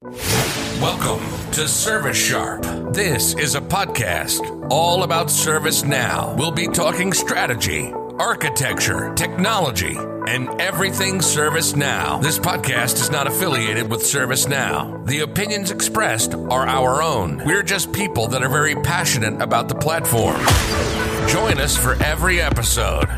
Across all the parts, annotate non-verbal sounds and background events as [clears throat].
Welcome to Service Sharp. This is a podcast all about ServiceNow. We'll be talking strategy, architecture, technology, and everything ServiceNow. This podcast is not affiliated with ServiceNow. The opinions expressed are our own. We're just people that are very passionate about the platform. Join us for every episode.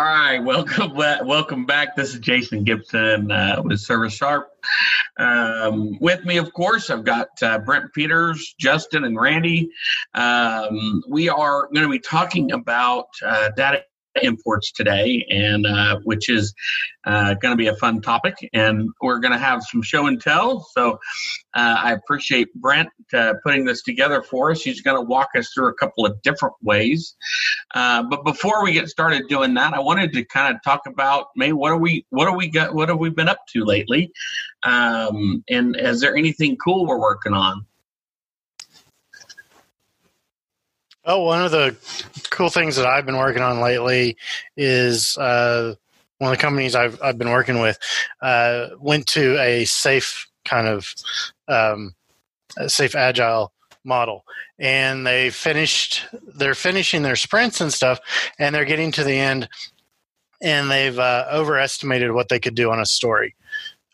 All right, welcome, welcome back. This is Jason Gibson uh, with Service Sharp. Um, with me, of course, I've got uh, Brent Peters, Justin, and Randy. Um, we are going to be talking about uh, data imports today, and uh, which is uh, going to be a fun topic. And we're going to have some show and tell. So uh, I appreciate Brent uh, putting this together for us. He's going to walk us through a couple of different ways. Uh, but before we get started doing that, I wanted to kind of talk about maybe what are we what are we got what have we been up to lately, um, and is there anything cool we're working on? Oh, one of the cool things that I've been working on lately is uh, one of the companies I've I've been working with uh, went to a safe kind of um, safe agile model, and they finished. They're finishing their sprints and stuff, and they're getting to the end, and they've uh, overestimated what they could do on a story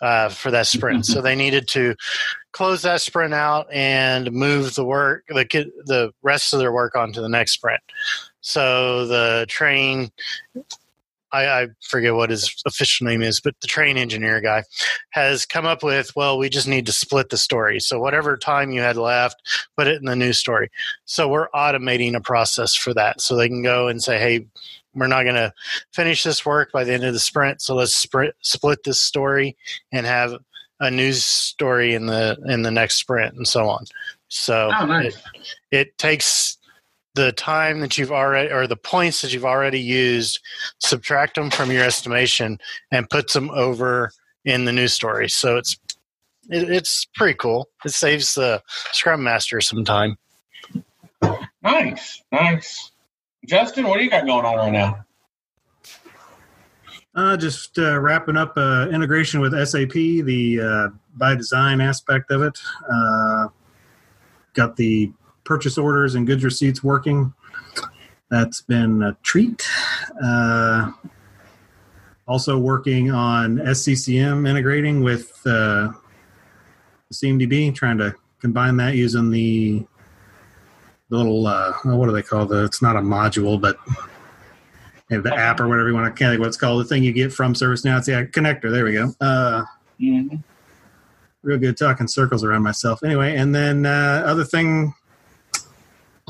uh, for that sprint. so [laughs] they needed to close that sprint out and move the work, the the rest of their work onto the next sprint. So the train, I, I forget what his official name is, but the train engineer guy has come up with, well, we just need to split the story. So whatever time you had left, put it in the new story. So we're automating a process for that, so they can go and say, hey we're not going to finish this work by the end of the sprint so let's split split this story and have a news story in the in the next sprint and so on. So oh, nice. it, it takes the time that you've already or the points that you've already used subtract them from your estimation and puts them over in the news story. So it's it, it's pretty cool. It saves the scrum master some time. Nice nice. Justin, what do you got going on right now? Uh, just uh, wrapping up uh, integration with SAP, the uh, by design aspect of it. Uh, got the purchase orders and goods receipts working. That's been a treat. Uh, also working on SCCM integrating with CMDB, trying to combine that using the little what do they call the? It's not a module, but the app or whatever you want to can't think what it's called. The thing you get from ServiceNow. It's yeah, connector. There we go. Uh, mm-hmm. Real good talking circles around myself. Anyway, and then uh, other thing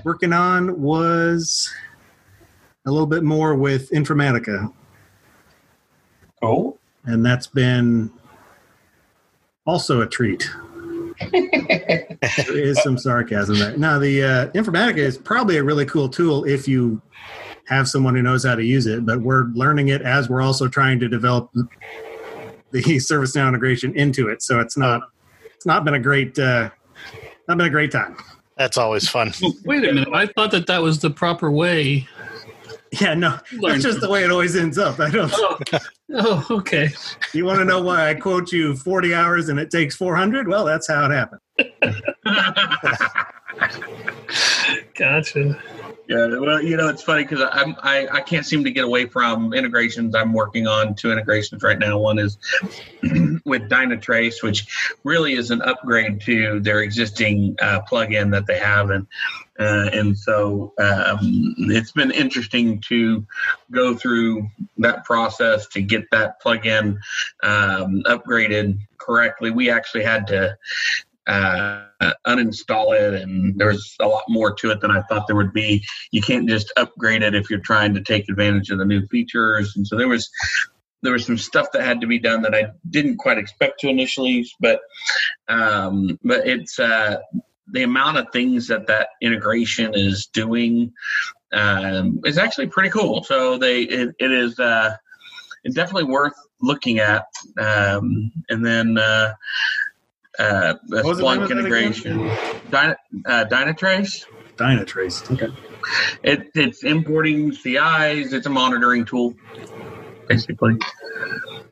working on was a little bit more with Informatica. Oh, and that's been also a treat [laughs] there is some sarcasm there. Now, the uh, Informatica is probably a really cool tool if you have someone who knows how to use it, but we're learning it as we're also trying to develop the [laughs] ServiceNow integration into it. So it's not it's not been a great uh, not been a great time. That's always fun. [laughs] Wait a minute! I thought that that was the proper way yeah, no, that's just the way it always ends up. I don't. Oh, oh okay. You want to know why I quote you 40 hours and it takes 400? Well, that's how it happened. [laughs] gotcha. Yeah, well, you know, it's funny because I'm I, I can't seem to get away from integrations. I'm working on two integrations right now. One is [clears throat] with Dynatrace, which really is an upgrade to their existing uh, plugin that they have, and uh, and so um, it's been interesting to go through that process to get that plugin um, upgraded correctly. We actually had to uh, uninstall it, and there's a lot more to it than I thought there would be. You can't just upgrade it if you're trying to take advantage of the new features, and so there was there was some stuff that had to be done that I didn't quite expect to initially, but um, but it's uh, the amount of things that that integration is doing um, is actually pretty cool. So they it, it is uh, it's definitely worth looking at, um, and then. Uh, uh, Splunk integration. Dyna, uh, Dynatrace. Dynatrace. Okay. it, it's importing CIs. It's a monitoring tool, basically.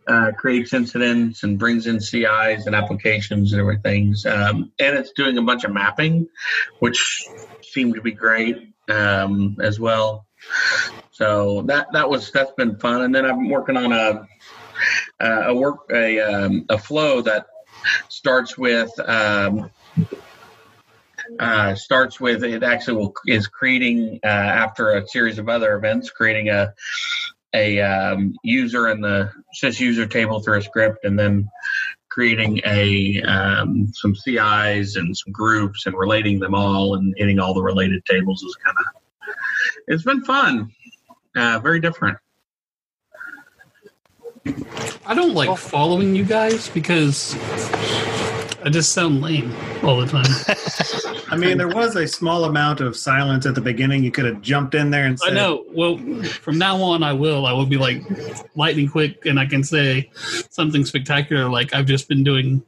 Uh, creates incidents and brings in CIs and applications and everything. Um, and it's doing a bunch of mapping, which seemed to be great um, as well. So that that was that's been fun. And then I'm working on a a work a um, a flow that starts with um, uh, starts with it actually will, is creating uh, after a series of other events creating a a um, user in the sys user table through a script and then creating a um, some CIs and some groups and relating them all and hitting all the related tables is kind of it's been fun uh, very different I don't like following you guys because I just sound lame all the time. [laughs] I mean, there was a small amount of silence at the beginning. You could have jumped in there and said, I know. Well, from now on, I will. I will be like lightning quick, and I can say something spectacular, like I've just been doing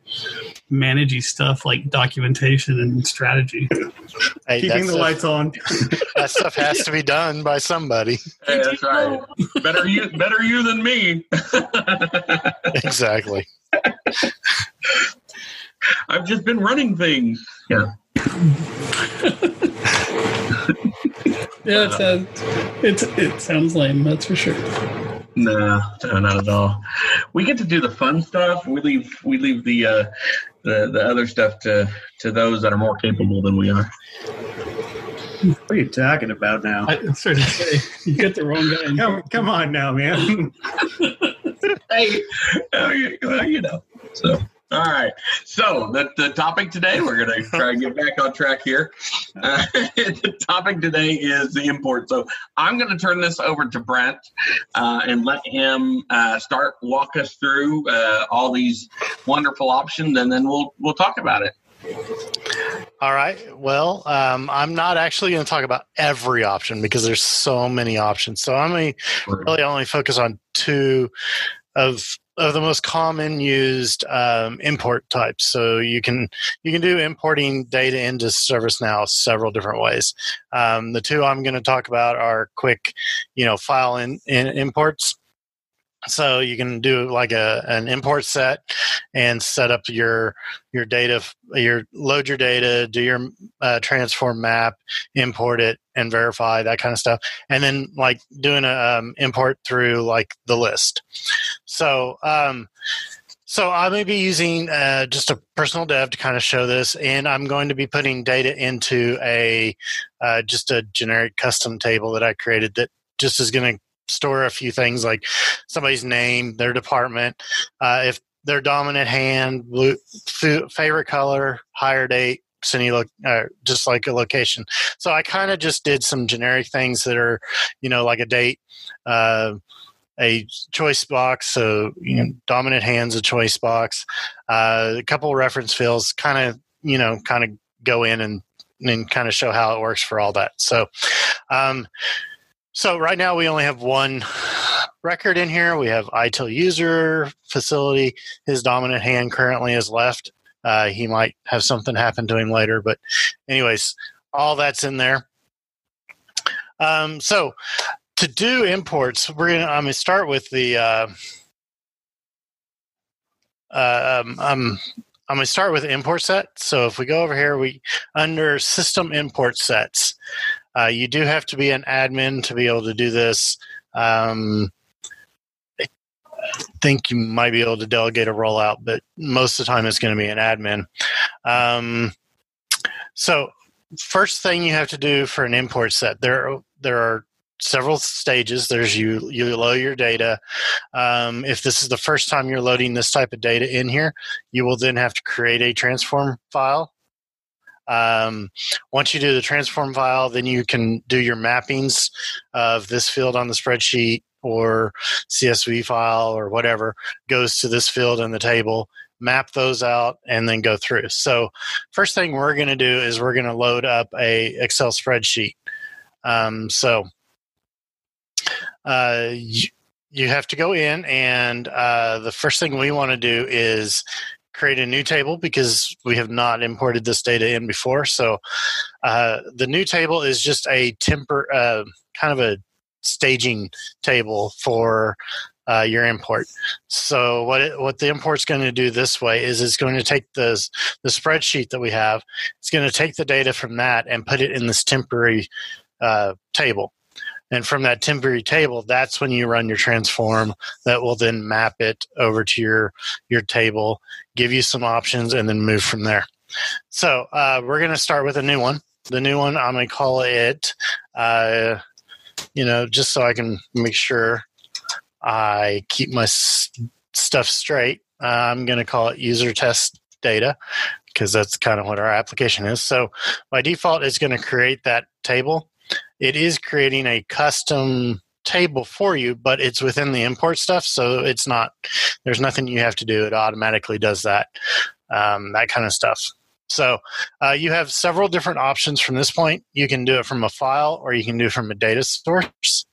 managey stuff, like documentation and strategy. Hey, keeping that the stuff- lights on. [laughs] That stuff has to be done by somebody. Hey, that's right better you better you than me [laughs] Exactly. I've just been running things yeah [laughs] Yeah, it sounds it's it sounds lame. That's for sure. No, no, not at all. We get to do the fun stuff. We leave we leave the uh, the the other stuff to to those that are more capable than we are. What are you talking about now? I started to say you get the wrong guy. Come, come on now, man. [laughs] Hey, oh, you well, you know. So, all right. So the the topic today, we're gonna try and get back on track here. Uh, [laughs] the topic today is the import. So I'm gonna turn this over to Brent uh, and let him uh, start walk us through uh, all these wonderful options, and then we'll we'll talk about it. All right. Well, um, I'm not actually going to talk about every option because there's so many options. So I'm going to really only focus on two of of the most common used um, import types. So you can you can do importing data into ServiceNow several different ways. Um, the two I'm going to talk about are quick, you know, file in, in imports. So you can do like a an import set and set up your your data, your load your data, do your uh, transform map, import it, and verify that kind of stuff, and then like doing a um, import through like the list. So um, so I may be using uh, just a personal dev to kind of show this, and I'm going to be putting data into a uh, just a generic custom table that I created that just is going to store a few things like somebody's name, their department, uh, if their dominant hand, blue, favorite color, hire date, city look, uh, just like a location. So I kind of just did some generic things that are, you know, like a date. Uh, a choice box, so you know, dominant hands a choice box, uh, a couple reference fields, kind of you know, kind of go in and and kind of show how it works for all that. So, um, so right now we only have one record in here. We have ITIL user facility. His dominant hand currently is left. Uh, he might have something happen to him later, but anyways, all that's in there. Um, so to do imports, we're gonna. I'm gonna start with the. Uh, uh, um, um, I'm gonna start with import set. So if we go over here, we under system import sets. Uh, you do have to be an admin to be able to do this. Um, I think you might be able to delegate a rollout, but most of the time it's going to be an admin. Um, so, first thing you have to do for an import set, there there are several stages. There's you you load your data. Um, if this is the first time you're loading this type of data in here, you will then have to create a transform file um, once you do the transform file, then you can do your mappings of this field on the spreadsheet or CSV file or whatever goes to this field in the table. Map those out and then go through. So, first thing we're going to do is we're going to load up a Excel spreadsheet. Um, so, uh, you, you have to go in, and uh, the first thing we want to do is create a new table because we have not imported this data in before. So uh, the new table is just a temper, uh, kind of a staging table for uh, your import. So what it, what the import's going to do this way is it's going to take the the spreadsheet that we have. It's going to take the data from that and put it in this temporary uh, table. And from that temporary table, that's when you run your transform that will then map it over to your your table, give you some options, and then move from there. So uh, we're going to start with a new one. The new one, I'm going to call it, uh, you know, just so I can make sure I keep my s- stuff straight. Uh, I'm going to call it user test data because that's kind of what our application is. So by default, it's going to create that table it is creating a custom table for you, but it's within the import stuff, so it's not. There's nothing you have to do. It automatically does that, um, that kind of stuff. So uh, you have several different options from this point. You can do it from a file, or you can do it from a data source.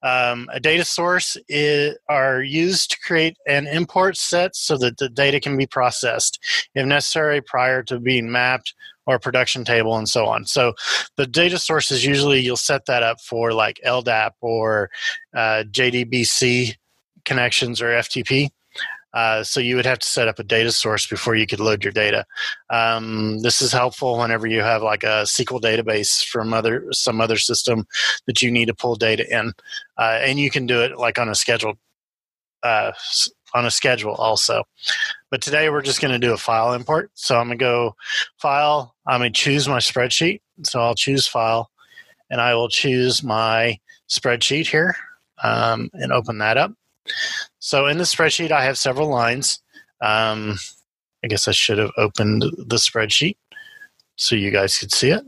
Um, a data source is, are used to create an import set so that the data can be processed, if necessary, prior to being mapped or production table and so on. So the data sources usually you'll set that up for like LDAP or uh, JDBC connections or FTP. Uh, so you would have to set up a data source before you could load your data. Um, this is helpful whenever you have like a SQL database from other some other system that you need to pull data in, uh, and you can do it like on a scheduled uh, on a schedule also. But today we're just going to do a file import. So I'm going to go file. I'm going to choose my spreadsheet. So I'll choose file, and I will choose my spreadsheet here um, and open that up. So in the spreadsheet, I have several lines. Um, I guess I should have opened the spreadsheet so you guys could see it.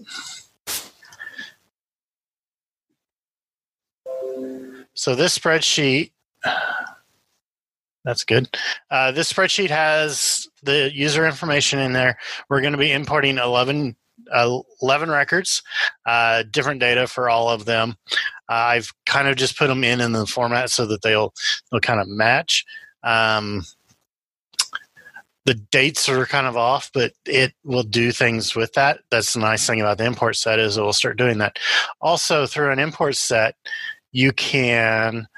So this spreadsheet, that's good. Uh, this spreadsheet has the user information in there. We're going to be importing 11, uh, 11 records, uh, different data for all of them. I've kind of just put them in in the format so that they'll they'll kind of match. Um, the dates are kind of off, but it will do things with that. That's the nice thing about the import set is it will start doing that. Also, through an import set, you can.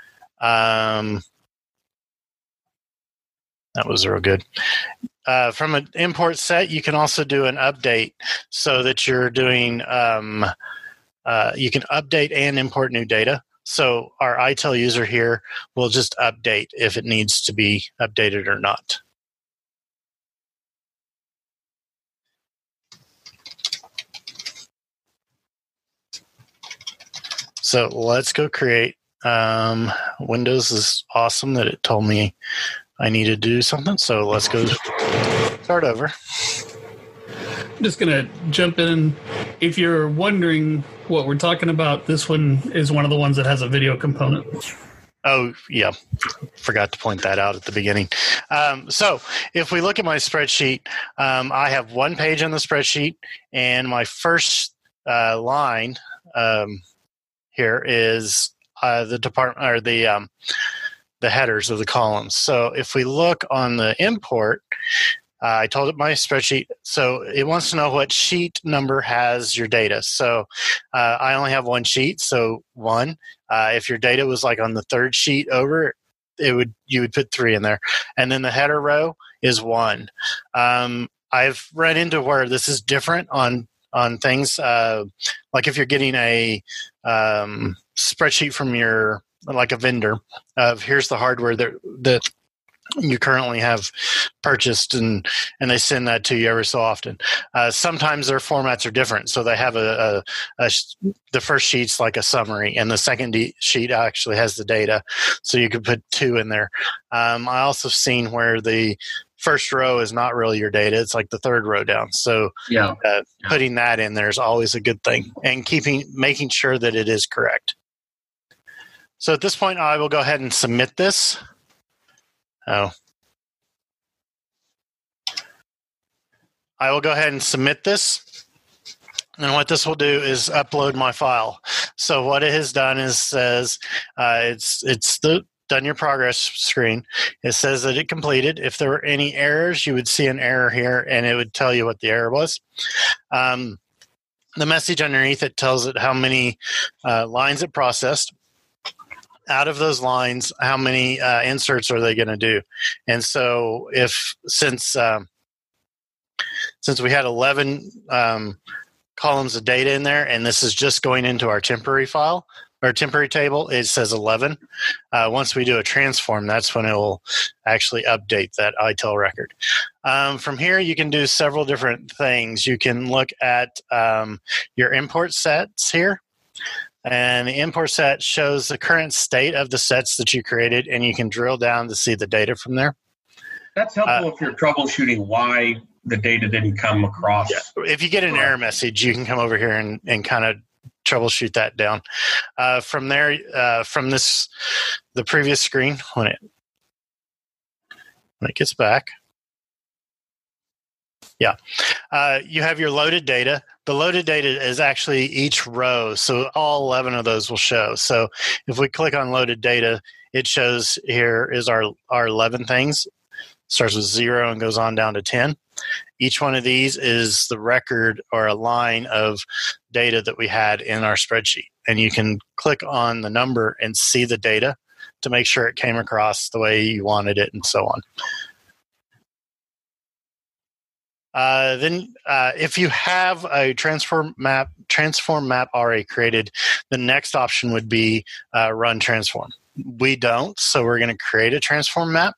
Um, that was real good. Uh, from an import set, you can also do an update so that you're doing. Um, uh, you can update and import new data. So our ITIL user here will just update if it needs to be updated or not. So let's go create. Um, Windows is awesome that it told me I need to do something. So let's go start over. I'm just gonna jump in. If you're wondering what we're talking about, this one is one of the ones that has a video component. Oh, yeah. Forgot to point that out at the beginning. Um, so, if we look at my spreadsheet, um, I have one page on the spreadsheet, and my first uh, line um, here is uh, the department or the um, the headers of the columns. So, if we look on the import, uh, I told it my spreadsheet, so it wants to know what sheet number has your data. So uh, I only have one sheet, so one. Uh, if your data was like on the third sheet over, it would you would put three in there, and then the header row is one. Um, I've run into where this is different on on things uh, like if you're getting a um, spreadsheet from your like a vendor of here's the hardware that that you currently have purchased and and they send that to you every so often. Uh, sometimes their formats are different. So they have a, a, a, the first sheet's like a summary and the second sheet actually has the data so you could put two in there. Um, i also seen where the first row is not really your data it's like the third row down. So Yeah. uh, Yeah. putting that in there is always a good thing and keeping making sure that it is correct so at this point i will go ahead and submit this Oh. I will go ahead and submit this. And what this will do is upload my file. So what it has done is says uh, it's it's the done your progress screen. It says that it completed. If there were any errors, you would see an error here, and it would tell you what the error was. Um, the message underneath it tells it how many uh, lines it processed. Out of those lines, how many uh, inserts are they going to do? And so, if since um, since we had eleven um, columns of data in there, and this is just going into our temporary file or temporary table, it says 11. Uh, once we do a transform, that's when it will actually update that ITIL record. Um, from here, you can do several different things. You can look at um, your import sets here. And the import set shows the current state of the sets that you created, and you can drill down to see the data from there. That's helpful uh, if you're troubleshooting why the data didn't come across. Yeah. If you get an error message, you can come over here and, and kind of troubleshoot that down. Uh, from there, uh, from this, the previous screen when it when it gets back, yeah, uh, you have your loaded data. The loaded data is actually each row, so all eleven of those will show. So if we click on loaded data, it shows here is our our eleven things. Starts with zero and goes on down to ten. Each one of these is the record or a line of data that we had in our spreadsheet. And you can click on the number and see the data to make sure it came across the way you wanted it and so on. Uh, then, uh, if you have a transform map, transform map already created, the next option would be uh, run transform. We don't, so we're going to create a transform map.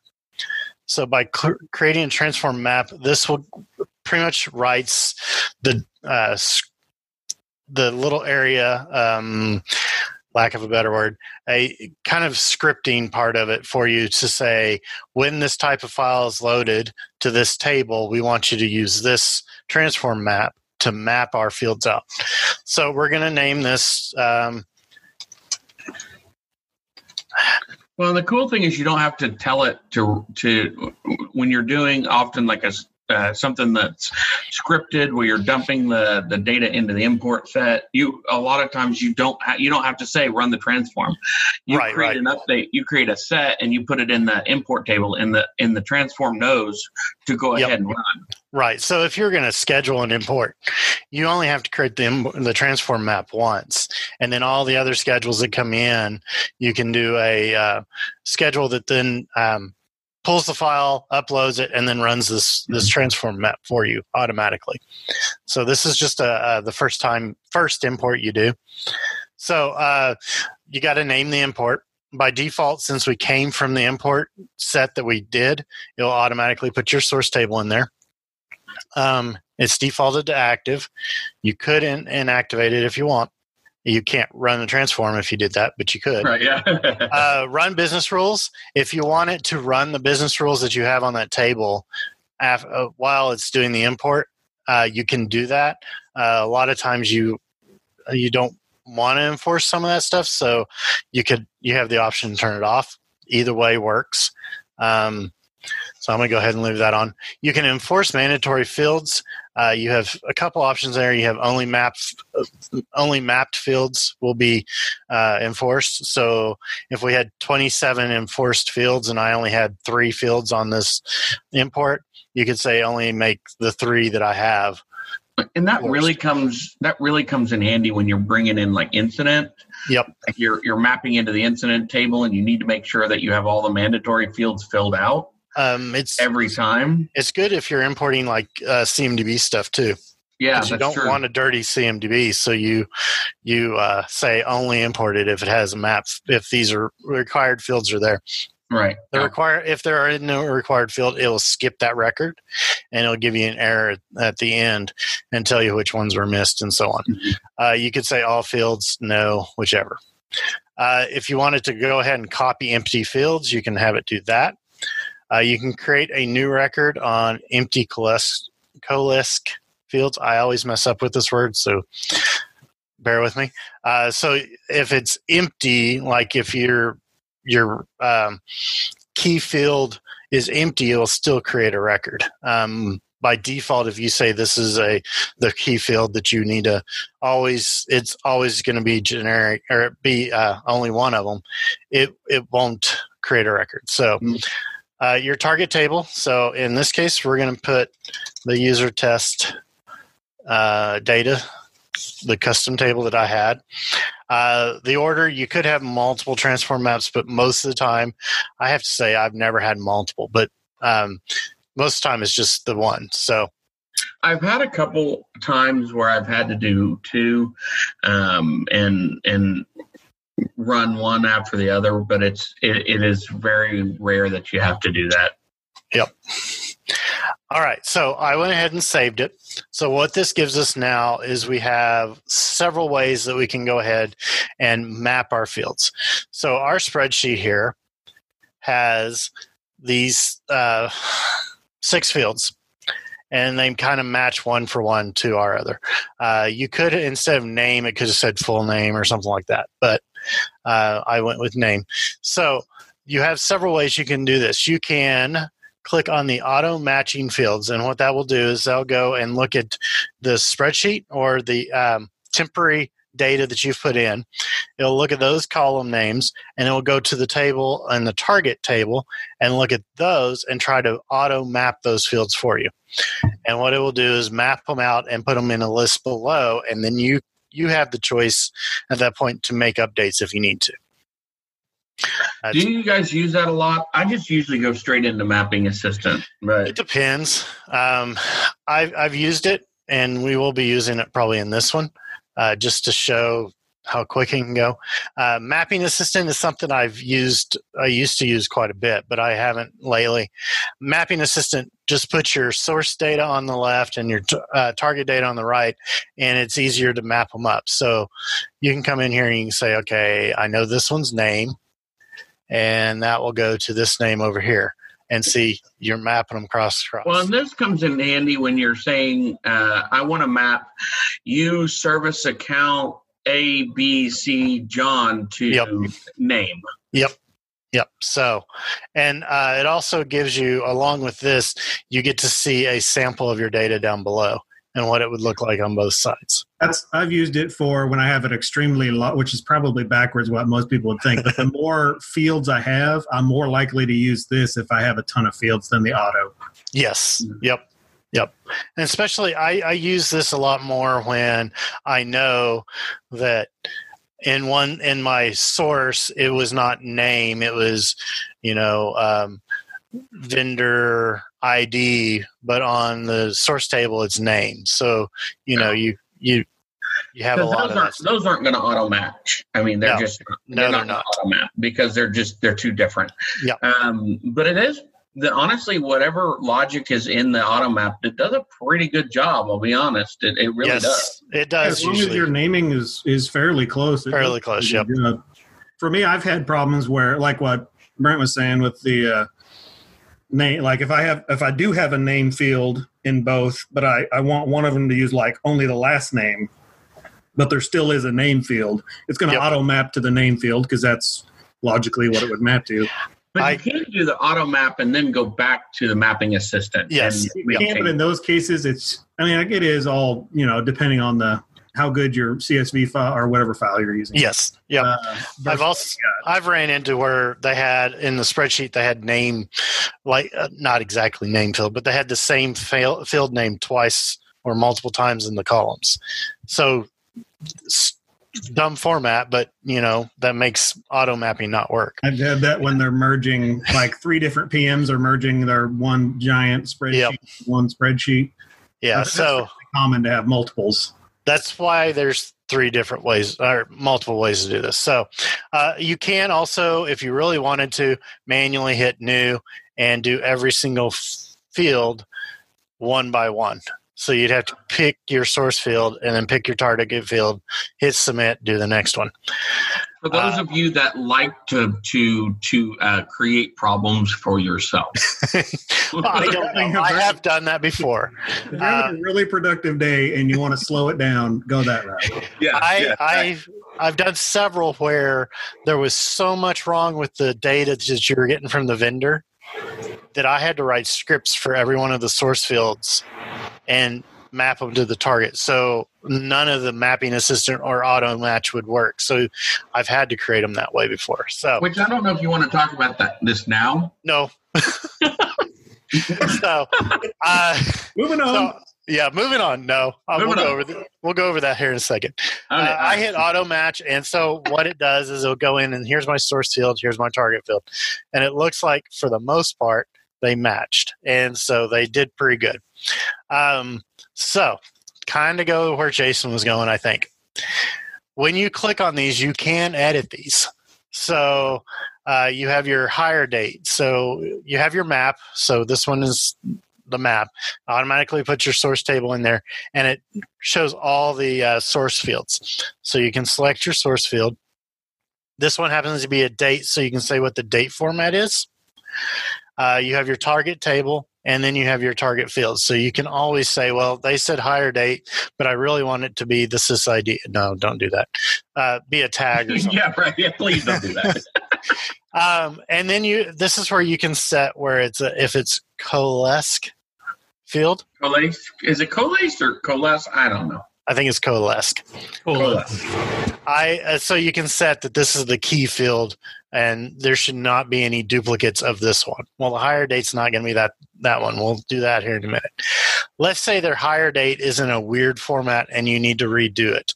So by cl- creating a transform map, this will pretty much writes the uh, the little area. Um, lack of a better word, a kind of scripting part of it for you to say when this type of file is loaded to this table, we want you to use this transform map to map our fields out. So we're going to name this um, well, the cool thing is you don't have to tell it to to when you're doing often like a uh, something that's scripted where you're dumping the the data into the import set you a lot of times you don't ha- you don't have to say run the transform you right, create right. an update you create a set and you put it in the import table in the in the transform knows to go Yep. ahead and run Right. So if you're going to schedule an import, you only have to create the im- the transform map once, and then all the other schedules that come in, you can do a uh, schedule that then um, pulls the file, uploads it, and then runs this this transform map for you automatically. So this is just a, uh the first time first import you do. So uh, you got to name the import. By default, since we came from the import set that we did, it'll automatically put your source table in there. Um, it's defaulted to active. You could in- inactivate it if you want. You can't run the transform if you did that, but you could. right yeah [laughs] Uh, run business rules. If you want it to run the business rules that you have on that table af- uh, while it's doing the import, uh, you can do that. Uh, a lot of times you you don't want to enforce some of that stuff, so you could you have the option to turn it off. Either way works. Um, so I'm going to go ahead and leave that on. You can enforce mandatory fields. Uh, you have a couple options there. You have only maps, only mapped fields will be uh, enforced. So if we had 27 enforced fields and I only had three fields on this import, you could say only make the three that I have. and that Forced. really comes that really comes in handy when you're bringing in like incident Yep. like you're you're mapping into the incident table and you need to make sure that you have all the mandatory fields filled out Um, it's every time it's good if you're importing like uh, CMDB stuff too. yeah you don't true. want a dirty CMDB, so you you uh, say only import it if it has a map. If these are required fields are there, right the Yeah. require if there are no required field, it will skip that record, and it'll give you an error at the end and tell you which ones were missed and so on. Mhm. Uh, you could say all fields, no, whichever. Uh, if you wanted to go ahead and copy empty fields, you can have it do that. Uh, you can create a new record on empty coalesce fields. I always mess up with this word, so bear with me. Uh, so if it's empty, like if your your um, key field is empty, it'll still create a record. Um, by default, if you say this is a the key field that you need to always, it's always going to be generic or be uh, only one of them. It it won't create a record. So Mm. Uh, your target table. So in this case, we're going to put the user test uh, data, the custom table that I had. Uh, the order you could have multiple transform maps, but most of the time, I have to say I've never had multiple, but um, most of the time it's just the one. So I've had a couple times where I've had to do two, um, and and run one after the other, but it's it, it is very rare that you have to do that. Yep. All right, so I went ahead and saved it. So what this gives us now is we have several ways that we can go ahead and map our fields. So our spreadsheet here has these uh, six fields, and they kind of match one for one to our other. Uh, you could instead of name, it could have said full name or something like that, but uh, I went with name. So you have several ways you can do this. You can click on the auto matching fields and what that will do is they'll go and look at the spreadsheet or the um, temporary data that you've put in it'll look at those column names and it will go to the table and the target table and look at those and try to auto map those fields for you and what it will do is map them out and put them in a list below and then you you have the choice at that point to make updates if you need to That's- Do you guys use that a lot? I just usually go straight into Mapping Assistant, Right. It depends. Um, I've I've used it, and we will be using it probably in this one, uh, just to show how quick it can go. Uh, Mapping Assistant is something I've used. I used to use quite a bit, but I haven't lately. Mapping Assistant just put your source data on the left and your t- uh, target data on the right, and it's easier to map them up. So you can come in here and you can say, okay, I know this one's name, and that will go to this name over here and see you're mapping them cross cross. well, and this comes in handy when you're saying, uh, I want to map you service account A B C John to Yep. name. Yep. So, and uh, it also gives you, along with this, you get to see a sample of your data down below and what it would look like on both sides. That's I've used it for when I have an extremely lot, which is probably backwards what most people would think. But the more fields I have, I'm more likely to use this if I have a ton of fields than the auto. Yes. Yep. Yep. And especially, I, I use this a lot more when I know that in one in my source it was not name it was you know um, vendor id but on the source table it's name so you know you you you have a lot those of aren't, those aren't going to auto match. I mean, they're No. just No, they're they're not, not. auto map because they're just they're too different. yeah Um, but it is the honestly, whatever logic is in the auto map, it does a pretty good job. I'll be honest, it, it really yes does. it does as long usually as your naming is is fairly close. Fairly close, pretty good. For me, I've had problems where, like what Brent was saying with the uh, name. Like if I have, if I do have a name field in both, but I I want one of them to use like only the last name, but there still is a name field. It's going to Yep. auto map to the name field because that's logically what it would map to. But I- you can't do the auto map and then go back to the mapping assistant. Yes. You can't, but in those cases, it's. I mean, it is all you know, depending on the how good your CSV file or whatever file you're using. yes yeah. Uh, I've also I've ran into where they had in the spreadsheet they had name like uh, not exactly name field, but they had the same fail, field name twice or multiple times in the columns. So s- dumb format, but you know that makes auto mapping not work. I've had that when they're merging, like three different PMs are merging their one giant spreadsheet, Yep. one spreadsheet. Yeah, so Common to have multiples. that's why there's three different ways or multiple ways to do this. So uh, you can also, if you really wanted to, manually hit new and do every single f- field one by one. So you'd have to pick your source field and then pick your target field, hit submit, do the next one. For those uh, of you that like to to to uh, create problems for yourself, [laughs] I don't [laughs] know. I have done that before. If you're having a really productive day and you want to slow it down, go that route. yeah, I, yeah. I've I've done several where there was so much wrong with the data that you were getting from the vendor that I had to write scripts for every one of the source fields and map them to the target. So none of the mapping assistant or auto match would work. So I've had to create them that way before. So Which I don't know if you want to talk about that this now. no. [laughs] so, uh, Moving on. so yeah, moving on. No, uh, we'll Moving go over the, we'll go over that here in a second. Uh, right, I hit auto match, and so what it does is it'll go in and here's my source field, here's my target field, and it looks like for the most part they matched, and so they did pretty good. Um, so kind of go where Jason was going, I think. When you click on these, you can edit these. So uh, you have your hire date. So you have your map. So this one is the map. Automatically put your source table in there, and it shows all the uh, source fields. So you can select your source field. This one happens to be a date, so you can say what the date format is. Uh, you have your target table, and then you have your target fields. So you can always say, well, they said hire date, but I really want it to be the sysid. No, don't do that. Uh, be a tag or [laughs] something. yeah, right. Yeah, please don't do that. [laughs] [laughs] Um, and then you, this is where you can set where it's a, if it's coalesce field. Coalesce. Is it coalesce or coalesce? I don't know. I think it's coalesce. Coalesce. I uh, so you can set that this is the key field, and there should not be any duplicates of this one. Well, the higher date's not going to be that that one. We'll do that here in a minute. Let's say their higher date is in a weird format, and you need to redo it,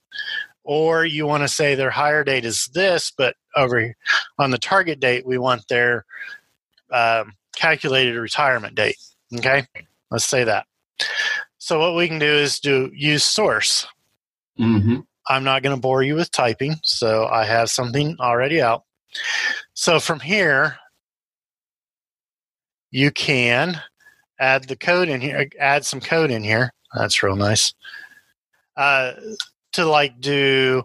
or you want to say their higher date is this, but over here on the target date we want their um, calculated retirement date. Okay, let's say that. So what we can do is do use source. Mm-hmm. I'm not going to bore you with typing, so I have something already out. So from here, you can add the code in here, add some code in here. That's real nice. Uh, to like do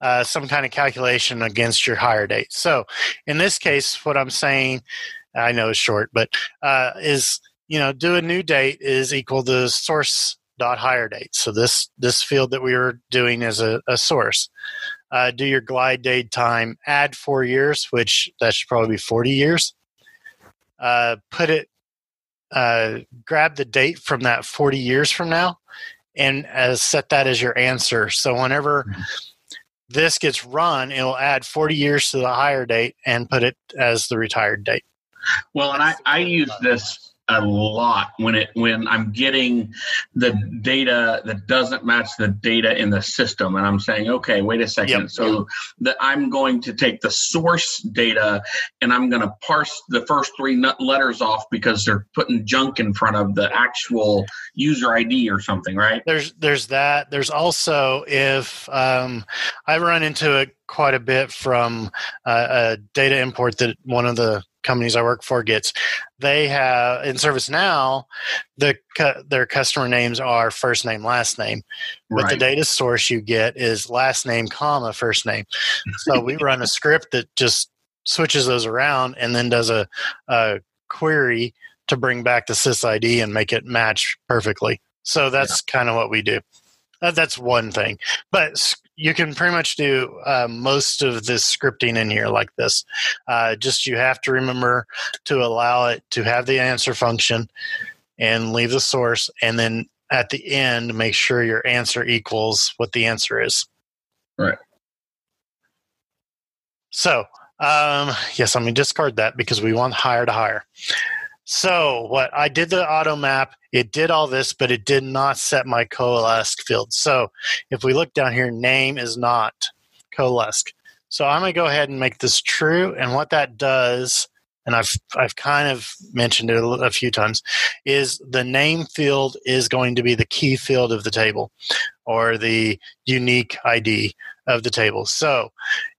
uh, some kind of calculation against your hire date. So in this case, what I'm saying, I know it's short, but uh, is you know do a new date is equal to source dot hire date. So this this field that we were doing is a, a source. Uh, do your glide date time, add four years, which that should probably be 40 years. Uh, put it, uh, grab the date from that 40 years from now and uh, set that as your answer. So whenever this gets run, it'll add 40 years to the hire date and put it as the retired date. Well, and I, I use this a lot when it when I'm getting the data that doesn't match the data in the system, and I'm saying, okay, wait a second. Yep. So that I'm going to take the source data and I'm going to parse the first three nut letters off because they're putting junk in front of the actual user ID or something, right? there's there's that there's also if um, i run into it quite a bit from uh, a data import that one of the companies i work for gets they have in ServiceNow, the their customer names are first name last name but the data source you get is last name comma first name. So we [laughs] run a script that just switches those around and then does a, a query to bring back the sysid and make it match perfectly. So that's kind of what we do. That's one thing. But you can pretty much do uh, most of this scripting in here like this. Uh, just you have to remember to allow it to have the answer function and leave the source and then at the end make sure your answer equals what the answer is. Right. so um, yes i'm going to discard that because we want higher to hire so what? I did the auto map. It did all this but it did not set my coalesce field. So if we look down here name is not coalesce. So i'm to go ahead and make this true. And what that does and i've i've kind of mentioned it a few times is the name field is going to be the key field of the table or the unique id of the table. So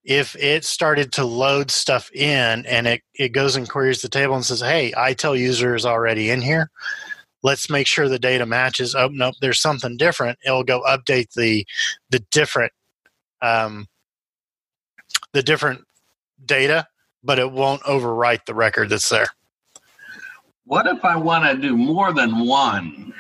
if it started to load stuff in and it, it goes and queries the table and says hey ITIL user is already in here. Let's make sure the data matches. Oh nope there's something different. It'll go update the the different um, the different data but it won't overwrite the record that's there. What if I want to do more than one?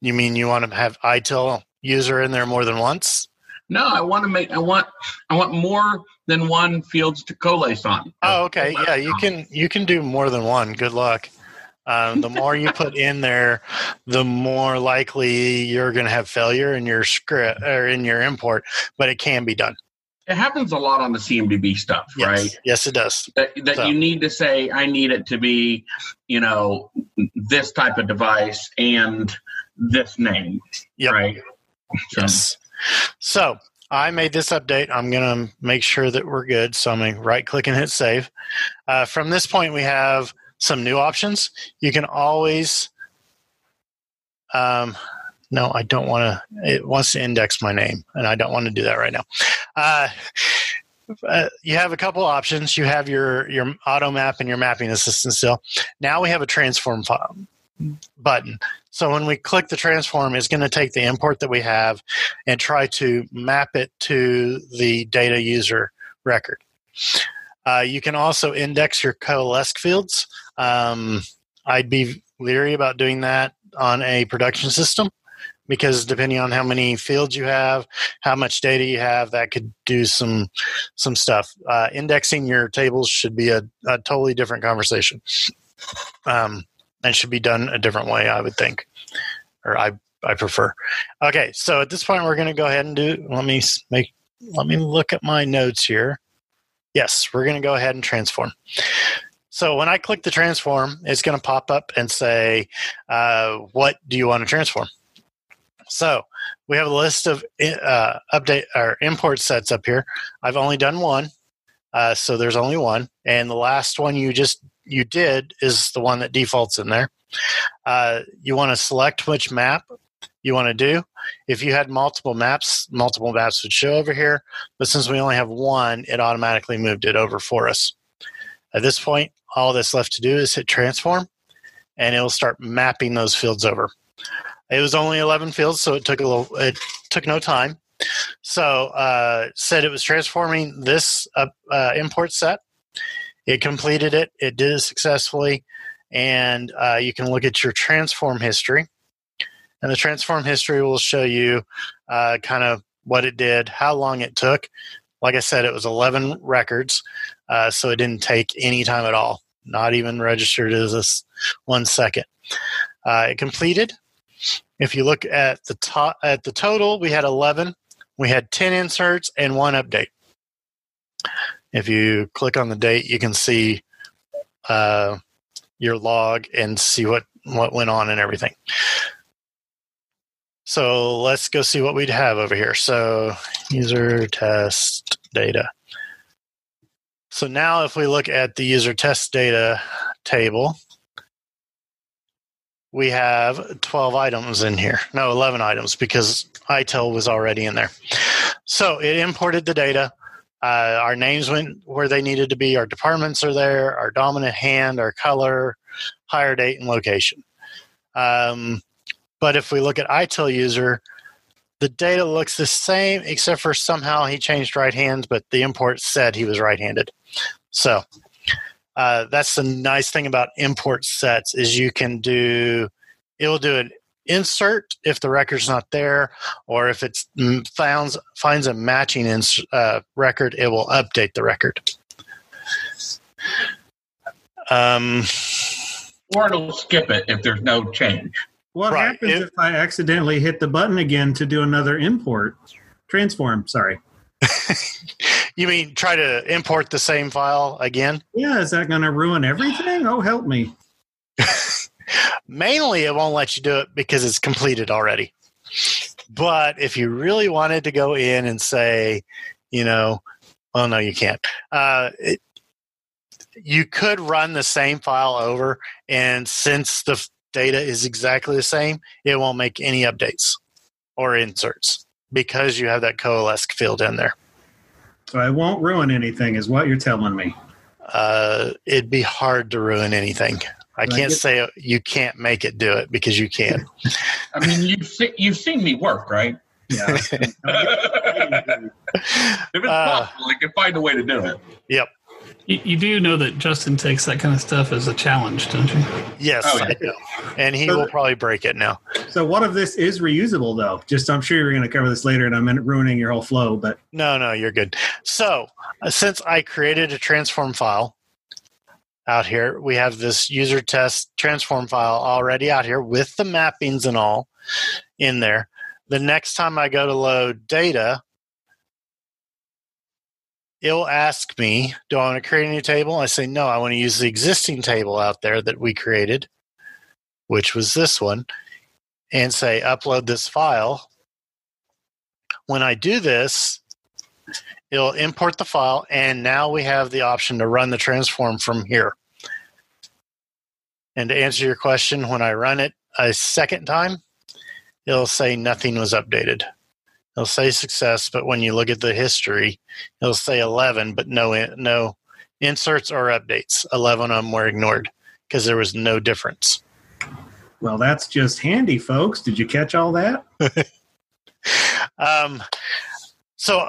you mean you want to have ITIL user in there more than once No, I want to make. I want. I want more than one fields to coalesce on. oh okay yeah you can you can do more than one good luck Um, the more you put in there, the more likely you're going to have failure in your script or in your import. But it can be done. It happens a lot on the CMDB stuff, Yes. right? Yes, it does. That, that So- you need to say, I need it to be, you know, this type of device and this name, Yep. right? So, Yes. So I made this update. I'm going to make sure that we're good. So I'm going to right click and hit save. Uh, from this point, we have some new options. You can always, um, no, I don't want to, it wants to index my name, and I don't want to do that right now. Uh, uh, you have a couple options. You have your your auto map and your mapping assistant still. Now we have a transform file button. So when we click the transform, it's going to take the import that we have and try to map it to the data user record. Uh, you can also index your coalesce fields. Um, I'd be leery about doing that on a production system because depending on how many fields you have, how much data you have, that could do some some stuff. Uh, indexing your tables should be a, a totally different conversation. Um, and should be done a different way, I would think, or I I prefer. Okay, so at this point, we're going to go ahead and do. Let me make. Let me look at my notes here. Yes, we're going to go ahead and transform. So when I click the transform, it's going to pop up and say, uh, "What do you want to transform?" So we have a list of uh, update or import sets up here. I've only done one, uh, so there's only one, and the last one you just you did is the one that defaults in there. Uh, you want to select which map you want to do. If you had multiple maps, multiple maps would show over here, but since we only have one, it automatically moved it over for us. At this point, all that's left to do is hit transform, and it will start mapping those fields over. It was only 11 fields, so it took a little. It took no time. So uh, said it was transforming this uh, uh, import set. It completed it. It did it successfully, and uh, you can look at your transform history. And the transform history will show you uh, kind of what it did, how long it took. Like I said, it was 11 records, uh, so it didn't take any time at all, not even registered as this one second. Uh, it completed. If you look at the top at the total, we had 11. We had 10 inserts and one update. If you click on the date, you can see uh, your log and see what what went on and everything. So let's go see what we'd have over here. So user test data. So now if we look at the user test data table, we have 12 items in here. No, 11 items because ITIL was already in there. So it imported the data. Uh, our names went where they needed to be. Our departments are there. Our dominant hand, our color, hire date, and location. Um, but if we look at ITIL user, the data looks the same except for somehow he changed right hands, but the import said he was right-handed. So uh, that's the nice thing about import sets is you can do it will do an insert if the record's not there, or if it finds finds a matching ins, uh, record, it will update the record. Um, or it'll skip it if there's no change. What Right. happens If- if I accidentally hit the button again to do another import? Transform, sorry. [laughs] you mean try to import the same file again? Yeah, is that going to ruin everything? Oh, help me. [laughs] Mainly, it won't let you do it because it's completed already. But if you really wanted to go in and say, you know, well, no, you can't. Uh, it, you could run the same file over, and since the f- data is exactly the same, it won't make any updates or inserts because you have that coalesce field in there. So I won't ruin anything, is what you're telling me. Uh, it'd be hard to ruin anything. I can't say you can't make it do it because you can. I mean, you've se- you've seen me work, right? Yeah. [laughs] if it's Uh, possible, I can find a way to do it. Yep. You, you do know that Justin takes that kind of stuff as a challenge, don't you? Yes, Oh, yeah. I do. And he So will probably break it now. so what if this is reusable though? Just I'm sure you're going to cover this later, and I'm ruining your whole flow. But No, no, you're good. So, uh, since I created a transform file, out here. We have this user test transform file already out here with the mappings and all in there. The next time I go to load data, it'll ask me, Do I want to create a new table? I say, No, I want to use the existing table out there that we created, which was this one, and say, Upload this file. When I do this, it'll import the file, and now we have the option to run the transform from here. And to answer your question, when I run it a second time, it'll say nothing was updated. It'll say success, but when you look at the history, it'll say 11, but no no inserts or updates. 11 of them were ignored because there was no difference. Well, that's just handy, folks. Did you catch all that? [laughs] um, so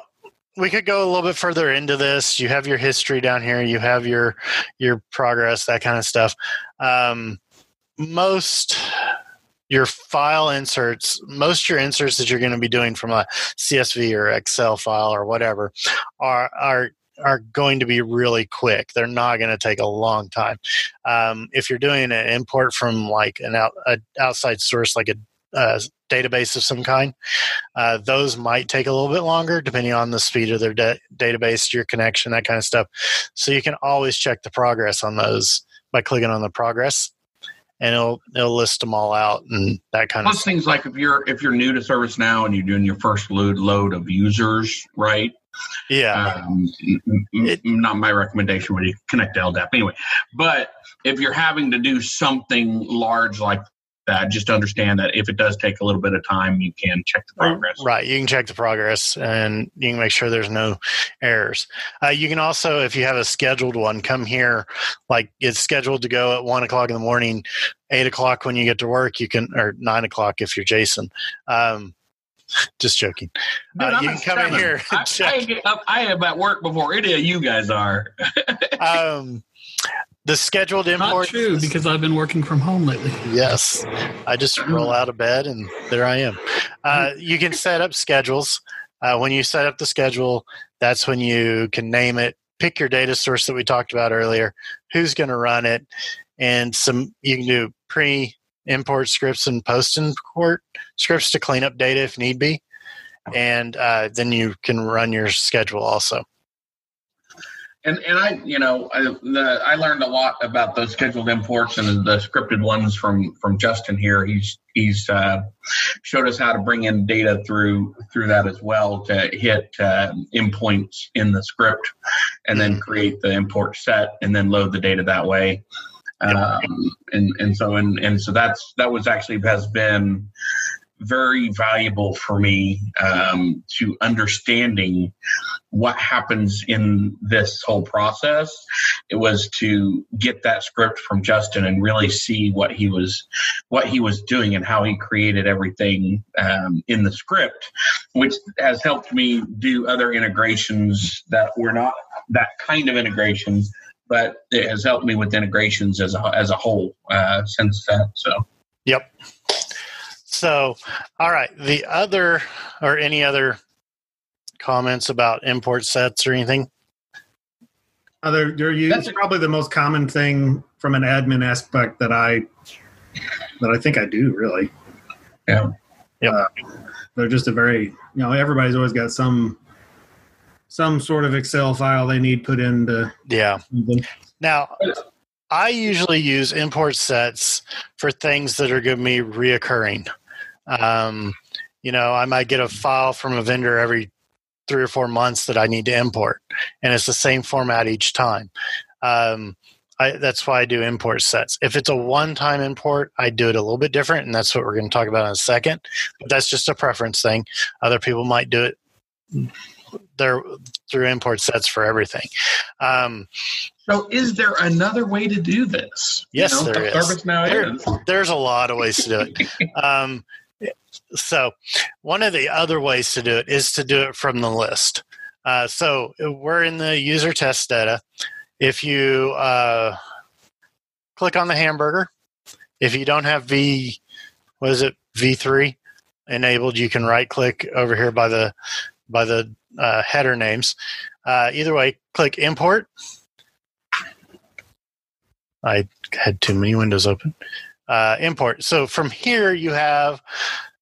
we could go a little bit further into this. You have your history down here. You have your your progress, that kind of stuff. Um, most your file inserts, most your inserts that you're going to be doing from a CSV or Excel file or whatever, are are are going to be really quick. They're not going to take a long time. Um, if you're doing an import from like an out, outside source, like a, a database of some kind, uh, those might take a little bit longer depending on the speed of their da- database, your connection, that kind of stuff. So you can always check the progress on those by clicking on the progress and it'll it'll list them all out and that kind of Plus of things like if you're if you're new to ServiceNow and you're doing your first load load of users, right? yeah Um, It- not my recommendation when you connect to LDAP anyway. But if you're having to do something large like that, just understand that if it does take a little bit of time, you can check the progress. right. You can check the progress and you can make sure there's no errors. Uh, you can also if you have a scheduled one come here. Like it's scheduled to go at one o'clock in the morning eight o'clock when you get to work. You can or nine o'clock if you're jason. Um, just joking. Dude, Uh, you can come in here I. I, I am at work before any of you guys are. [laughs] um, the scheduled import. Not true because I've been working from home lately. Yes. I just roll out of bed and there I am. Uh, you can set up schedules. Uh, when you set up the schedule, that's when you can name it, pick your data source that we talked about earlier, who's going to run it, and some you can do pre import scripts and post import scripts to clean up data if need be. And uh, then you can run your schedule also. And and I, you know, I, the, I learned a lot about those scheduled imports and the scripted ones from from Justin here. He's he's uh, showed us how to bring in data through through that as well to hit uh, endpoints in the script, and then create the import set and then load the data that way. Um, and and so and and so that's that was actually has been very valuable for me um, to understanding what happens in this whole process. It was to get that script from Justin and really see what he was what he was doing and how he created everything um, in the script, which has helped me do other integrations that were not that kind of integrations. But it has helped me with integrations as a, as a whole uh, since that. So Yep. So, all right. The other or any other comments about import sets or anything? Uh, they're, they're used, That's probably the most common thing from an admin aspect that I that I think I do really. yeah. Yeah. They're just a very you know everybody's always got some some sort of Excel file they need put into Yeah. something. Now, I usually use import sets for things that are going to be reoccurring. Um, you know, I might get a file from a vendor every three or four months that I need to import, and it's the same format each time. Um, I, that's why I do import sets. If it's a one-time import, I do it a little bit different, and that's what we're going to talk about in a second. But that's just a preference thing. Other people might do it there through import sets for everything. Um, So, is there another way to do this? Yes, there is. ServiceNow There- is. there's a lot of ways to do it. [laughs] Um, so, one of the other ways to do it is to do it from the list. Uh, so, we're in the user test data. If you uh, click on the hamburger, if you don't have V, what is it, V3 enabled, you can right click over here by the by the uh, header names. Uh, either way, click import I had too many windows open. Uh, import. So from here, you have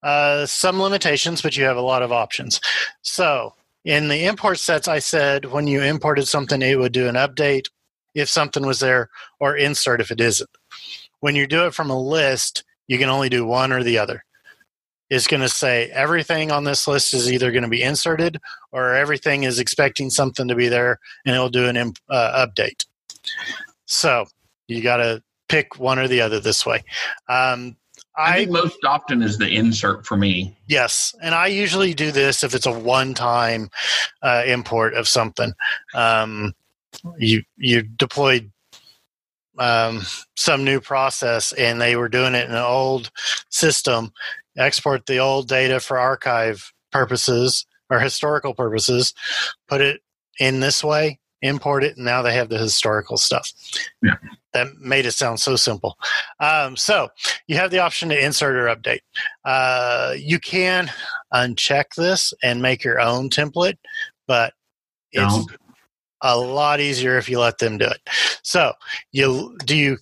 uh, some limitations, but you have a lot of options. So in the import sets, I said when you imported something, it would do an update if something was there or insert if it isn't. When you do it from a list, you can only do one or the other. It's going to say everything on this list is either going to be inserted or everything is expecting something to be there and it'll do an imp, uh, update. So you got to pick one or the other this way. Um, I, I think most often is the insert for me. Yes, and I usually do this if it's a one-time uh, import of something. Um, you you deployed um, some new process, and they were doing it in an old system. Export the old data for archive purposes or historical purposes. Put it in this way. Import it, and now they have the historical stuff. Yeah. That made it sound so simple. Um, so you have the option to insert or update. Uh, you can uncheck this and make your own template, but it's Don't. a lot easier if you let them do it. So you do you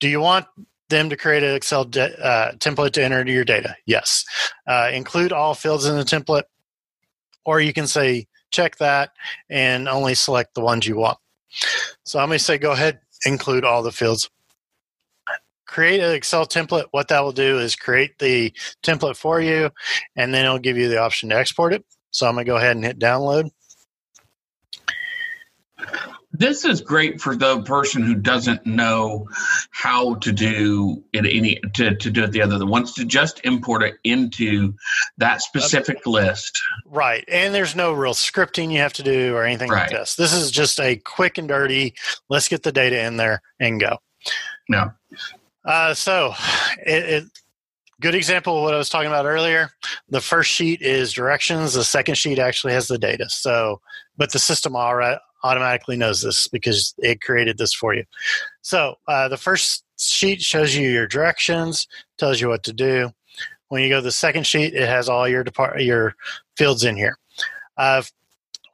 do you want them to create an Excel de- uh, template to enter your data? Yes. Uh, include all fields in the template, or you can say check that and only select the ones you want. So I'm going to say go ahead, include all the fields. Create an Excel template. What that will do is create the template for you, and then it'll give you the option to export it. So I'm going to go ahead and hit download. This is great for the person who doesn't know how to do it any to, to do it the other that wants to just import it into that specific list. Right. And there's no real scripting you have to do or anything Right. like this. This is just a quick and dirty, let's get the data in there and go. No. Uh, so, it, it, good example of what I was talking about earlier. The first sheet is directions, the second sheet actually has the data. So, but the system already automatically knows this because it created this for you. So, uh, the first sheet shows you your directions, tells you what to do. When you go to the second sheet, it has all your depart your fields in here. Uh,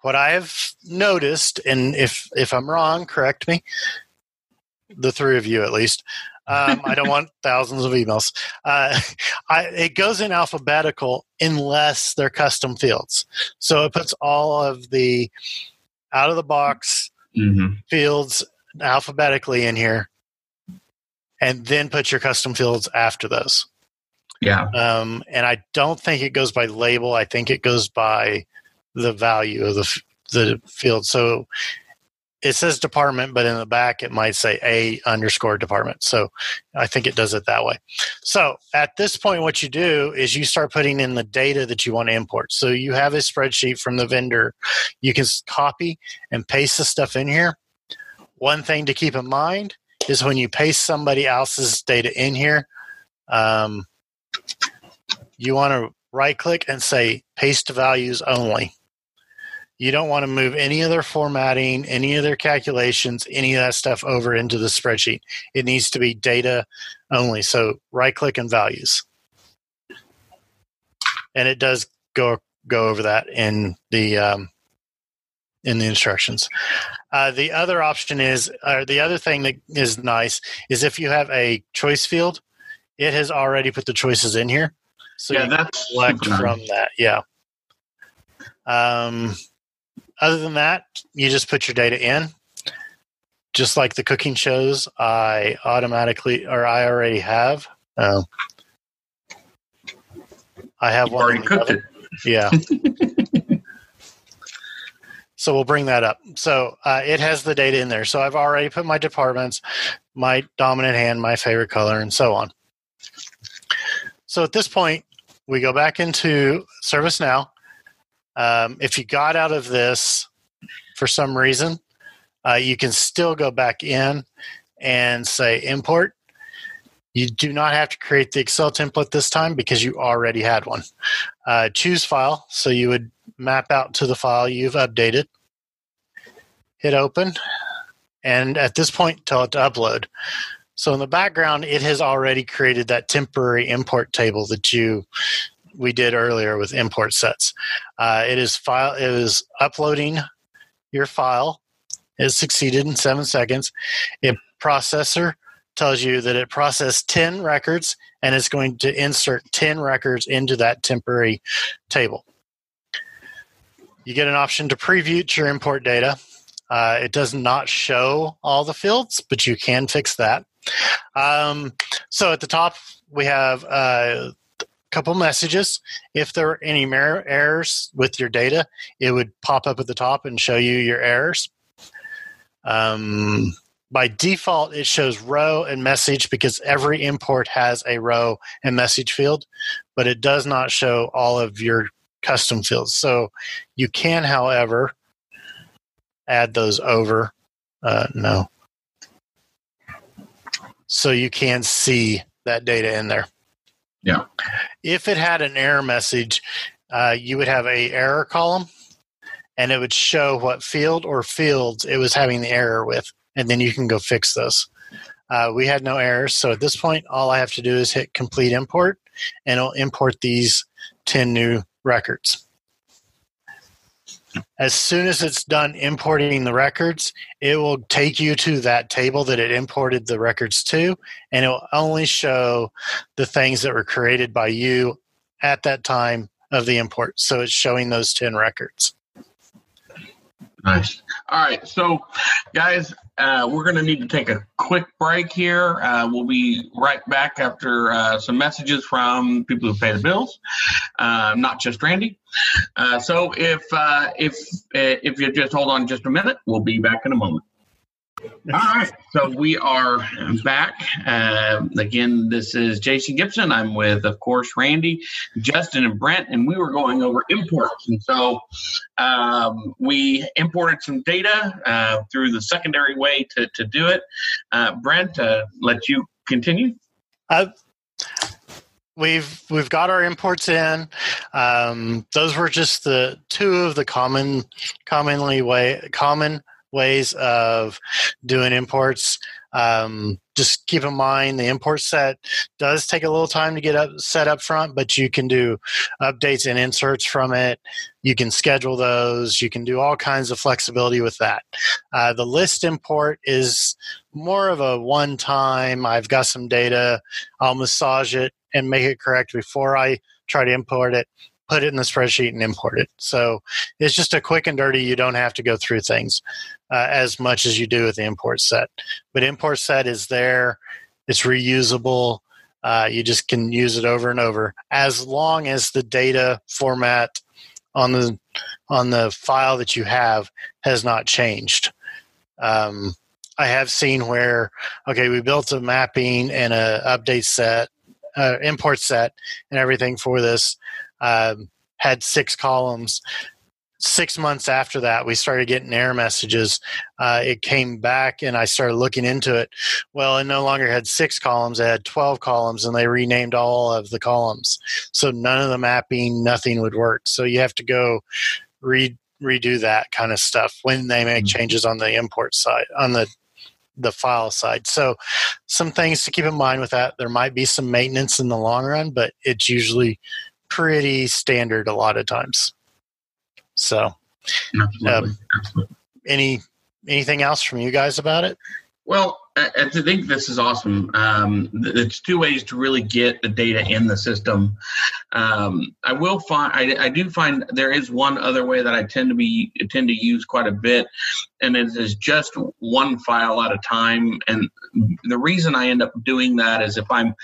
what I have noticed, and if if I'm wrong, correct me. The three of you, at least. Um, I don't [laughs] want thousands of emails. Uh, [laughs] I, it goes in alphabetical unless they're custom fields. So it puts all of the out of the box hmm fields alphabetically in here, and then put your custom fields after those. Yeah. Um, and I don't think it goes by label. I think it goes by the value of the f- the field. So it says department, but in the back it might say a underscore department. So I think it does it that way. So at this point, what you do is you start putting in the data that you want to import. So you have a spreadsheet from the vendor. You can copy and paste the stuff in here. One thing to keep in mind is when you paste somebody else's data in here, um, you want to right click and say paste values only. You don't want to move any of their formatting, any of their calculations, any of that stuff over into the spreadsheet. It needs to be data only. So right click and values. And it does go go over that in the um, in the instructions. Uh, the other option is, or the other thing that is nice is if you have a choice field, it has already put the choices in here. So yeah, you that's select nice. from that. Yeah. Um, other than that, you just put your data in. Just like the cooking shows, I automatically or I already have. Uh, I have You've one. already cooked oven. it. Yeah. [laughs] so we'll bring that up. So uh, it has the data in there. So I've already put my departments, my dominant hand, my favorite color, and so on. So at this point, we go back into ServiceNow. Um, if you got out of this for some reason, uh, you can still go back in and say import. You do not have to create the Excel template this time because you already had one. Uh, choose file, so you would map out to the file you've updated. Hit open, and at this point, tell it to upload. So in the background, it has already created that temporary import table that you we did earlier with import sets. Uh, it is file. It is uploading your file. It succeeded in seven seconds. It processor tells you that it processed 10 records and it's going to insert 10 records into that temporary table. You get an option to preview your import data. Uh, it does not show all the fields, but you can fix that. Um, so at the top, we have a couple messages. If there are any errors with your data, it would pop up at the top and show you your errors. Um, by default, it shows row and message because every import has a row and message field, but it does not show all of your custom fields. So you can, however, add those over. Uh, no. So you can see that data in there. Yeah. If it had an error message, uh, you would have a error column and it would show what field or fields it was having the error with and then you can go fix those. Uh, we had no errors, so at this point, all I have to do is hit complete import, and it'll import these 10 new records. As soon as it's done importing the records, it will take you to that table that it imported the records to, and it will only show the things that were created by you at that time of the import. So it's showing those 10 records. Nice. All right. So, guys, uh, we're going to need to take a quick break here. Uh, we'll be right back after uh, some messages from people who pay the bills, uh, not just Randy. Uh, so, if uh, if if you just hold on just a minute, we'll be back in a moment. All right, so we are back. Uh, again, this is Jason Gibson. I'm with, of course, Randy, Justin, and Brent, and we were going over imports. And so um, we imported some data uh, through the secondary way to, to do it. Uh, Brent, uh, let you continue. Uh, we've we've got our imports in. Um, those were just the two of the common, commonly way common ways of doing imports. Um, just keep in mind the import set does take a little time to get up set up front, but you can do updates and inserts from it. You can schedule those. You can do all kinds of flexibility with that. Uh, the list import is more of a one time. I've got some data. I'll massage it and make it correct before I try to import it put it in the spreadsheet and import it. So it's just a quick and dirty. You don't have to go through things uh, as much as you do with the import set. But import set is there. It's reusable. Uh, you just can use it over and over as long as the data format on the on the file that you have has not changed. Um, I have seen where okay, we built a mapping and a update set, uh, import set, and everything for this, um, had six columns. Six months after that, we started getting error messages. Uh, it came back, and I started looking into it. Well, it no longer had six columns; it had twelve columns, and they renamed all of the columns. So none of the mapping, nothing would work. So you have to go read redo that kind of stuff when they make mm-hmm. changes on the import side on the the file side. So some things to keep in mind with that. There might be some maintenance in the long run, but it's usually pretty standard a lot of times. So, Absolutely. Um, Absolutely. any anything else from you guys about it? Well, I, think this is awesome. Um, it's two ways to really get the data in the system. Um, I will find I, I, do find there is one other way that I tend to be tend to use quite a bit, and it is just one file at a time. And the reason I end up doing that is if I'm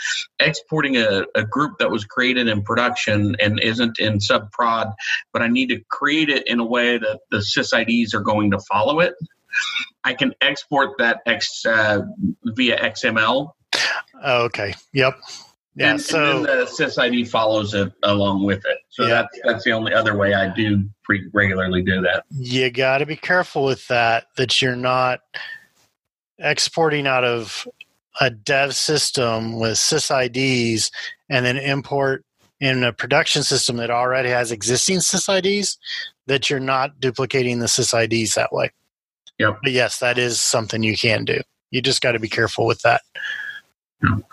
exporting a, a group that was created in production and isn't in subprod, but I need to create it in a way that the sysids are going to follow it. I can export that X uh, via XML. Oh, okay. Yep. Yeah. And, so and the sysid follows it along with it. So yeah. that's that's the only other way I do pretty regularly do that. You got to be careful with that. That you're not exporting out of a dev system with sysids and then import in a production system that already has existing sysids. That you're not duplicating the sysids that way. Yep. But yes, that is something you can do. You just got to be careful with that. Yep.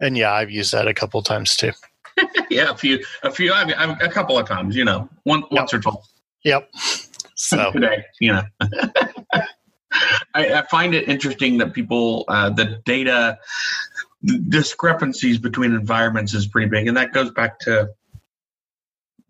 And yeah, I've used that a couple times too. [laughs] yeah, a few, a few, I mean, a couple of times. You know, one, yep. once or twice. Yep. So today, you know. [laughs] I, I find it interesting that people uh, the data discrepancies between environments is pretty big, and that goes back to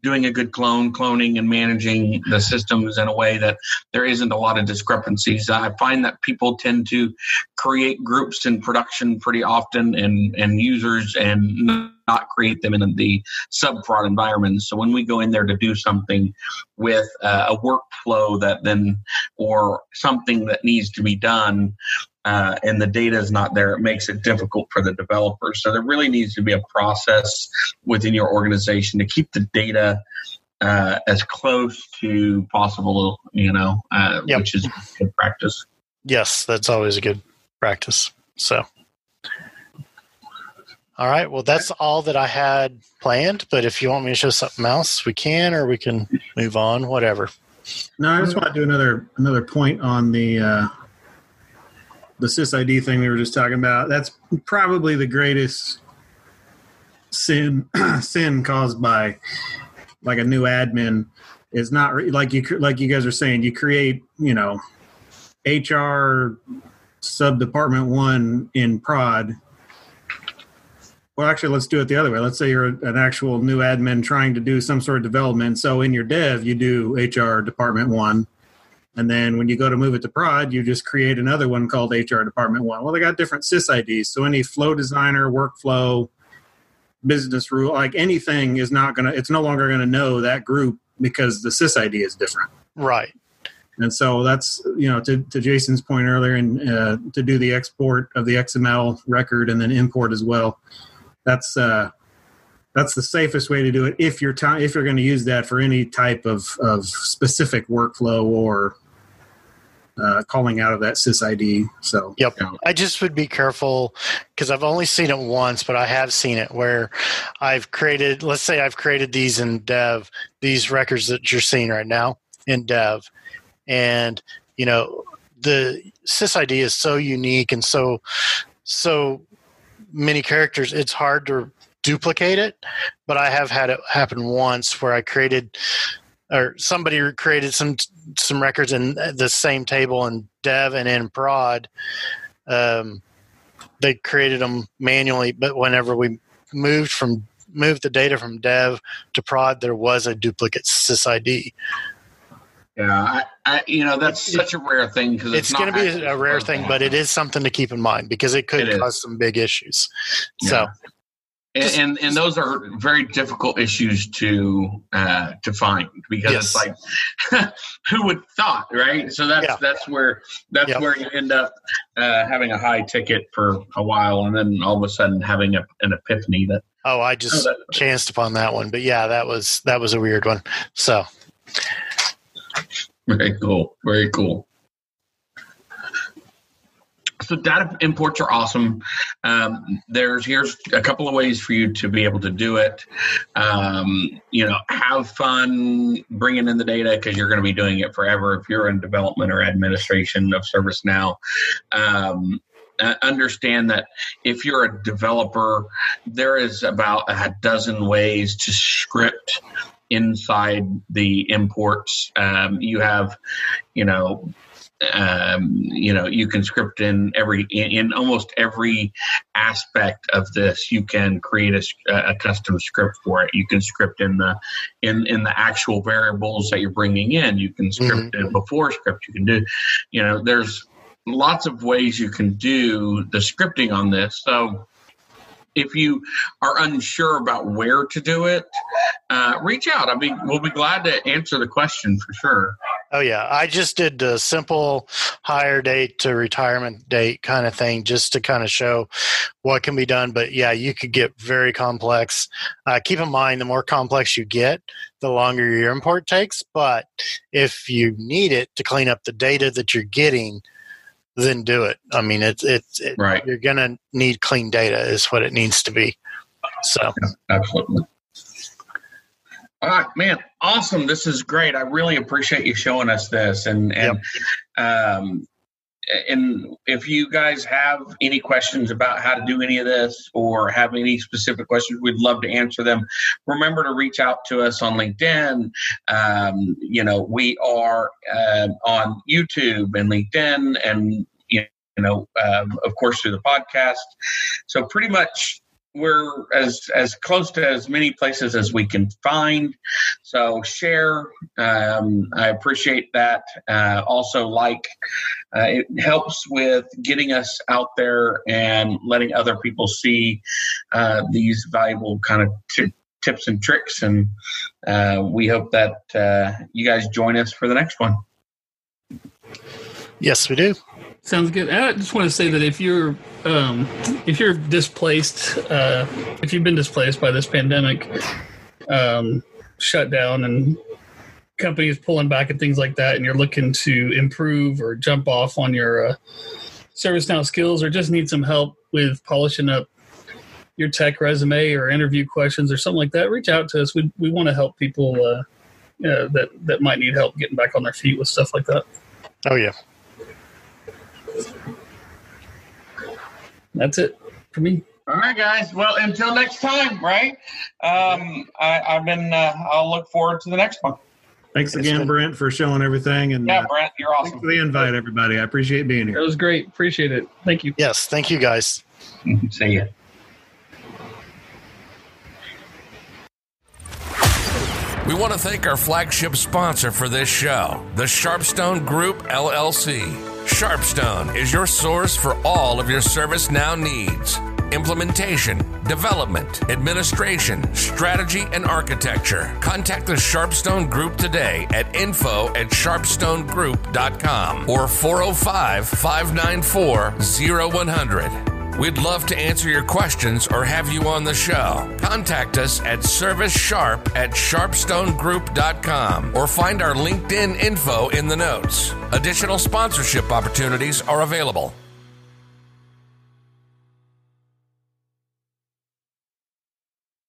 doing a good clone, cloning, and managing the systems in a way that there isn't a lot of discrepancies. I find that people tend to create groups in production pretty often and, and users and not create them in the sub prod environments. So when we go in there to do something with uh, a workflow that then, or something that needs to be done, uh, and the data is not there, it makes it difficult for the developers. So there really needs to be a process within your organization to keep the data uh, as close to possible, you know, uh, yep. which is good practice. Yes, that's always a good practice. So, all right. Well, that's all that I had planned. But if you want me to show something else, we can, or we can move on. Whatever. No, I just want to do another another point on the uh, the sysid thing we were just talking about that's probably the greatest sin [clears throat] sin caused by like a new admin is not like you like you guys are saying you create you know hr sub department one in prod. Well actually let's do it the other way. Let's say you're an actual new admin trying to do some sort of development. So in your dev you do hr department one and then when you go to move it to prod, you just create another one called HR Department One. Well, they got different sysids. So any flow designer, workflow, business rule, like anything is not going to, it's no longer going to know that group because the sysid is different. Right. And so that's, you know, to, to Jason's point earlier, and uh, to do the export of the XML record and then import as well. That's, uh, that's the safest way to do it if you're t- if you're going to use that for any type of, of specific workflow or uh, calling out of that sysid. So, yep. You know. I just would be careful because I've only seen it once, but I have seen it where I've created, let's say I've created these in dev, these records that you're seeing right now in dev. And, you know, the sysid is so unique and so, so many characters, it's hard to duplicate it. But I have had it happen once where I created or somebody created some some records in the same table in dev and in prod. Um, they created them manually but whenever we moved from moved the data from dev to prod there was a duplicate sysid yeah I, I, you know that's such a rare thing because it's, it's going to be a rare thing but it is something to keep in mind because it could it cause some big issues. Yeah. so and, and, and those are very difficult issues to uh, to find because yes. it's like [laughs] who would thought right? So that's yeah. that's where that's where you end up uh, having a high ticket for a while and then all of a sudden having a, an epiphany that oh i just oh, chanced upon that one. But yeah that was that was a weird one. So. Very cool. Very cool so data imports are awesome. Um, there's here's a couple of ways for you to be able to do it. Um, you know, have fun bringing in the data because you're going to be doing it forever if you're in development or administration of ServiceNow. Um, understand that if you're a developer, there is about a dozen ways to script inside the imports. Um, you have, you know, um, you know you can script in every in, in, almost every aspect of this you can create a, a, custom script for it. You can script in the in in the actual variables that you're bringing in. You can script mm-hmm. it before script. You can do you know there's lots of ways you can do the scripting on this. So if you are unsure about where to do it, uh, reach out. I mean, we'll be glad to answer the question for sure. Oh yeah, I just did a simple hire date to retirement date kind of thing, just to kind of show what can be done. But yeah, you could get very complex. Uh, keep in mind, the more complex you get, the longer your import takes. But if you need it to clean up the data that you're getting, then do it. I mean, it's it's it, right. You're gonna need clean data, is what it needs to be. So yeah, absolutely. All right, man, awesome. This is great. I really appreciate you showing us this, and and yep. um, and if you guys have any questions about how to do any of this or have any specific questions, we'd love to answer them. Remember to reach out to us on LinkedIn. Um, you know, we are uh, on YouTube and LinkedIn and you know, um, of course, through the podcast. So pretty much we're as as close to as many places as we can find. So share. Um, I appreciate that. Uh, also, like uh, it helps with getting us out there and letting other people see uh, these valuable kind of t- tips and tricks. And uh, we hope that uh, you guys join us for the next one. Yes, we do. Sounds good. I just want to say that if you're um, if you're displaced, uh, if you've been displaced by this pandemic, um, shut down and companies pulling back and things like that, and you're looking to improve or jump off on your uh, ServiceNow skills, or just need some help with polishing up your tech resume or interview questions or something like that, reach out to us. We we want to help people uh, that that might need help getting back on their feet with stuff like that. Oh yeah. That's it for me. All right, guys. Well, until next time, right? Um, I, I've been. Uh, I'll look forward to the next one. Thanks again, Brent, for showing everything. And Yeah, uh, Brent, you're thanks awesome. for the invite, everybody. I appreciate being here. It was great. Appreciate it. Thank you. Yes. Thank you, guys. See ya. We want to thank our flagship sponsor for this show, the Sharpstone Group LLC. Sharpstone is your source for all of your ServiceNow needs implementation, development, administration, strategy, and architecture. Contact the Sharpstone Group today at info at sharpstonegroup.com or 405 594 0100. We'd love to answer your questions or have you on the show. Contact us at servicesharp at sharpstonegroup.com or find our LinkedIn info in the notes. Additional sponsorship opportunities are available.